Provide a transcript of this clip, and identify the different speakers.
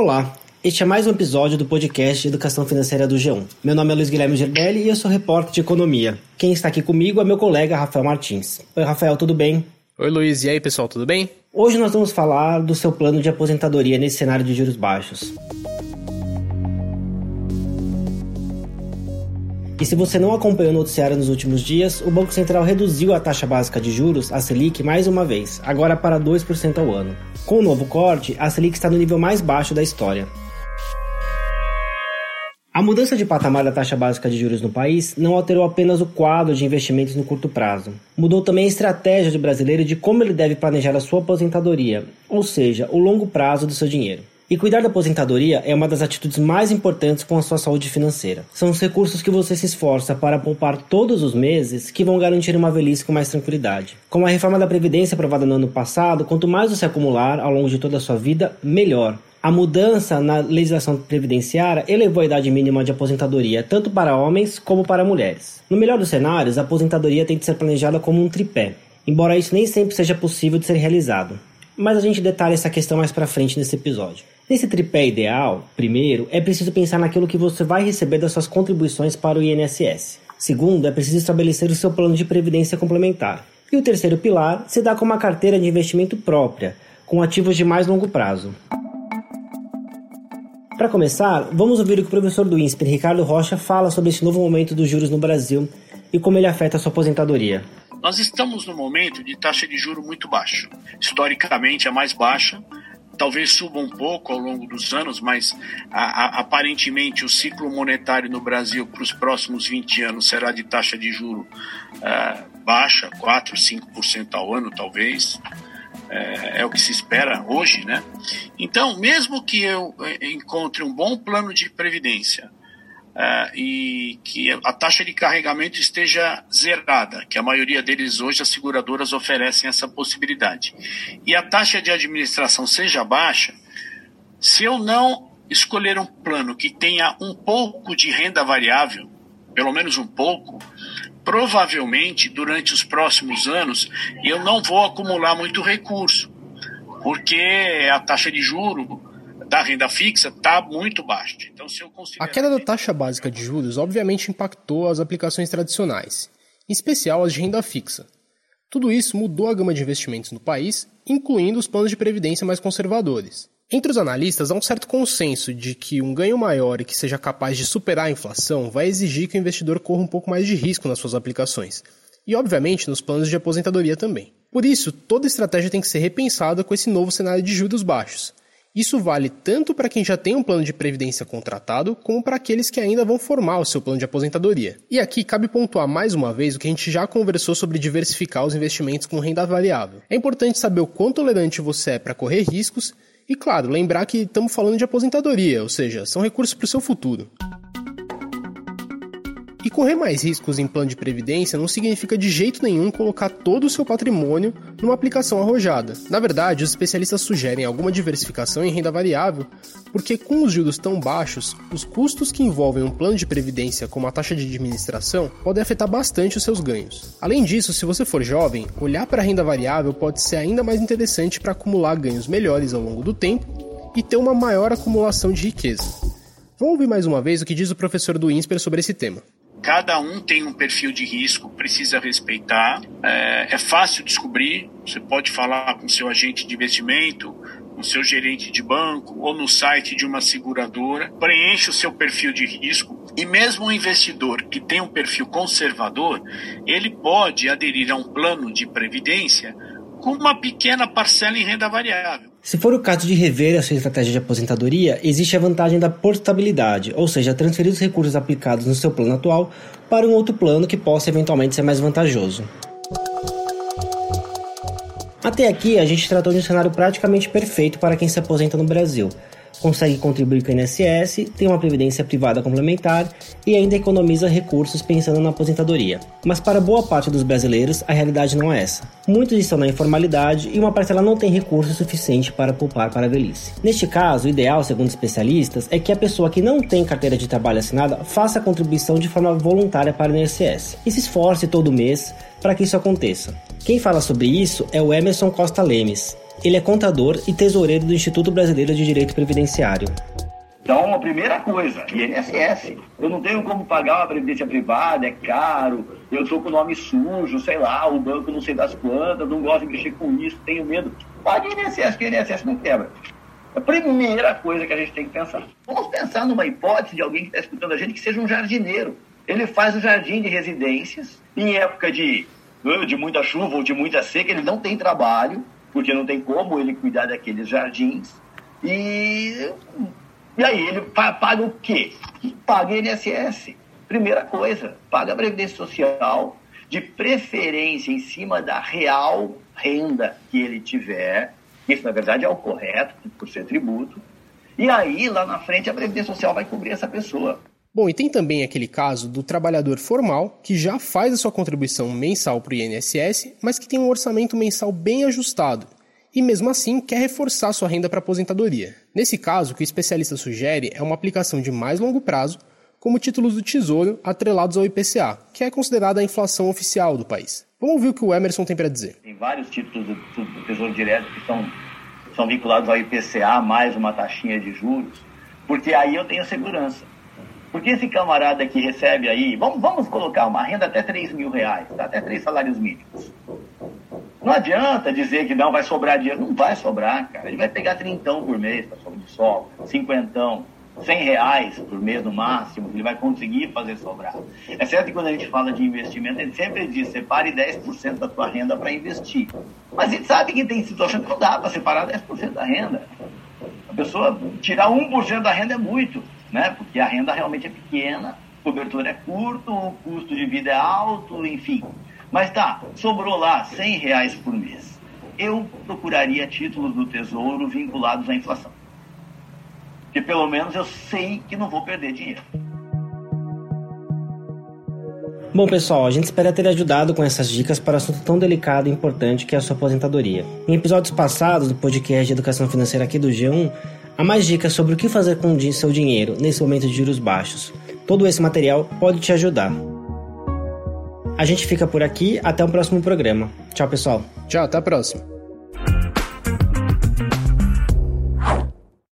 Speaker 1: Olá, este é mais um episódio do podcast de Educação Financeira do G1. Meu nome é Luiz Guilherme Gerbelli e eu sou repórter de economia. Quem está aqui comigo é meu colega Rafael Martins. Oi, Rafael, tudo bem?
Speaker 2: Oi, Luiz. E aí, pessoal, tudo bem?
Speaker 1: Hoje nós vamos falar do seu plano de aposentadoria nesse cenário de juros baixos. E se você não acompanhou o noticiário nos últimos dias, o Banco Central reduziu a taxa básica de juros, a Selic, mais uma vez, agora para 2% ao ano. Com o novo corte, a Selic está no nível mais baixo da história. A mudança de patamar da taxa básica de juros no país não alterou apenas o quadro de investimentos no curto prazo. Mudou também a estratégia do brasileiro de como ele deve planejar a sua aposentadoria, ou seja, o longo prazo do seu dinheiro. E cuidar da aposentadoria é uma das atitudes mais importantes com a sua saúde financeira. São os recursos que você se esforça para poupar todos os meses que vão garantir uma velhice com mais tranquilidade. Com a reforma da Previdência aprovada no ano passado, quanto mais você acumular ao longo de toda a sua vida, melhor. A mudança na legislação previdenciária elevou a idade mínima de aposentadoria tanto para homens como para mulheres. No melhor dos cenários, a aposentadoria tem de ser planejada como um tripé, embora isso nem sempre seja possível de ser realizado. Mas a gente detalha essa questão mais para frente nesse episódio. Nesse tripé ideal, primeiro, é preciso pensar naquilo que você vai receber das suas contribuições para o INSS. Segundo, é preciso estabelecer o seu plano de previdência complementar. E o terceiro pilar se dá com uma carteira de investimento própria, com ativos de mais longo prazo. Para começar, vamos ouvir o que o professor do INSPER, Ricardo Rocha, fala sobre esse novo momento dos juros no Brasil e como ele afeta a sua aposentadoria.
Speaker 3: Nós estamos num momento de taxa de juro muito baixa, historicamente a mais baixa talvez suba um pouco ao longo dos anos, mas a, a, aparentemente o ciclo monetário no Brasil para os próximos 20 anos será de taxa de juro uh, baixa, 4, 5% ao ano, talvez. É, é, o que se espera hoje, né? Então, mesmo que eu eh, encontre um bom plano de previdência, uh, e que a taxa de carregamento esteja zerada, que a maioria deles hoje as seguradoras oferecem essa possibilidade. E a taxa de administração seja baixa, se eu não escolher um plano que tenha um pouco de renda variável, pelo menos um pouco, provavelmente durante os próximos anos eu não vou acumular muito recurso, porque a taxa de juro da renda fixa está muito baixa. Então, se eu considerar...
Speaker 2: A queda da taxa básica de juros obviamente impactou as aplicações tradicionais, em especial as de renda fixa. Tudo isso mudou a gama de investimentos no país, incluindo os planos de previdência mais conservadores. Entre os analistas, há um certo consenso de que um ganho maior e que seja capaz de superar a inflação vai exigir que o investidor corra um pouco mais de risco nas suas aplicações, e obviamente nos planos de aposentadoria também. Por isso, toda estratégia tem que ser repensada com esse novo cenário de juros baixos, isso vale tanto para quem já tem um plano de previdência contratado, como para aqueles que ainda vão formar o seu plano de aposentadoria. E aqui cabe pontuar mais uma vez o que a gente já conversou sobre diversificar os investimentos com renda variável. É importante saber o quão tolerante você é para correr riscos e, claro, lembrar que estamos falando de aposentadoria, ou seja, são recursos para o seu futuro. E correr mais riscos em plano de previdência não significa de jeito nenhum colocar todo o seu patrimônio numa aplicação arrojada. Na verdade, os especialistas sugerem alguma diversificação em renda variável, porque com os juros tão baixos, os custos que envolvem um plano de previdência como a taxa de administração podem afetar bastante os seus ganhos. Além disso, se você for jovem, olhar para a renda variável pode ser ainda mais interessante para acumular ganhos melhores ao longo do tempo e ter uma maior acumulação de riqueza. Vamos ouvir mais uma vez o que diz o professor do INSPER sobre esse tema.
Speaker 3: Cada um tem um perfil de risco, precisa respeitar. É, é fácil descobrir. Você pode falar com seu agente de investimento, com seu gerente de banco ou no site de uma seguradora. Preencha o seu perfil de risco. E mesmo um investidor que tem um perfil conservador, ele pode aderir a um plano de previdência com uma pequena parcela em renda variável.
Speaker 1: Se for o caso de rever a sua estratégia de aposentadoria, existe a vantagem da portabilidade, ou seja, transferir os recursos aplicados no seu plano atual para um outro plano que possa eventualmente ser mais vantajoso. Até aqui, a gente tratou de um cenário praticamente perfeito para quem se aposenta no Brasil consegue contribuir com o INSS, tem uma previdência privada complementar e ainda economiza recursos pensando na aposentadoria. Mas para boa parte dos brasileiros, a realidade não é essa. Muitos estão na informalidade e uma parcela não tem recurso suficiente para poupar para a velhice. Neste caso, o ideal, segundo especialistas, é que a pessoa que não tem carteira de trabalho assinada faça a contribuição de forma voluntária para o INSS e se esforce todo mês para que isso aconteça. Quem fala sobre isso é o Emerson Costa Lemes, Ele é contador e tesoureiro do Instituto Brasileiro de Direito Previdenciário.
Speaker 4: Então, a primeira coisa, INSS. Eu não tenho como pagar uma previdência privada, é caro, eu estou com nome sujo, sei lá, o banco não sei das quantas, não gosto de mexer com isso, tenho medo. Pague INSS, que INSS não quebra. A primeira coisa que a gente tem que pensar. Vamos pensar numa hipótese de alguém que está escutando a gente que seja um jardineiro. Ele faz o jardim de residências, em época de, de muita chuva ou de muita seca, ele não tem trabalho, porque não tem como ele cuidar daqueles jardins. E e aí ele paga o quê? Paga INSS. Primeira coisa, paga a Previdência Social, de preferência em cima da real renda que ele tiver. Isso, na verdade, é o correto, por ser tributo. E aí, lá na frente, a Previdência Social vai cobrir essa pessoa.
Speaker 2: Bom, e tem também aquele caso do trabalhador formal que já faz a sua contribuição mensal para o INSS, mas que tem um orçamento mensal bem ajustado e mesmo assim quer reforçar sua renda para aposentadoria. Nesse caso, o que o especialista sugere é uma aplicação de mais longo prazo, como títulos do Tesouro atrelados ao IPCA, que é considerada a inflação oficial do país. Vamos ouvir o que o Emerson tem para dizer.
Speaker 4: Tem vários títulos do, do Tesouro Direto que são, são vinculados ao IPCA, mais uma taxinha de juros, porque aí eu tenho segurança. Porque esse camarada que recebe aí, vamos, vamos colocar uma renda até 3 mil reais, tá? até três salários mínimos. Não adianta dizer que não vai sobrar dinheiro. Não vai sobrar, cara. Ele vai pegar trintão por mês para sobre de sol, cinquentão, cem reais por mês no máximo, ele vai conseguir fazer sobrar. É certo que quando a gente fala de investimento, a gente sempre diz, separe 10% da sua renda para investir. Mas a gente sabe que tem situação que não dá para separar 10% da renda. A pessoa tirar 1% da renda é muito, né? Porque a renda realmente é pequena, cobertura é curto, o custo de vida é alto, enfim. Mas tá, sobrou lá 100 reais por mês. Eu procuraria títulos do Tesouro vinculados à inflação. Porque pelo menos eu sei que não vou perder dinheiro.
Speaker 1: Bom, pessoal, a gente espera ter ajudado com essas dicas para um assunto tão delicado e importante que é a sua aposentadoria. Em episódios passados do podcast de educação financeira aqui do G1, há mais dicas sobre o que fazer com o seu dinheiro nesse momento de juros baixos. Todo esse material pode te ajudar. A gente fica por aqui, até o próximo programa. Tchau, pessoal.
Speaker 2: Tchau, até a próxima.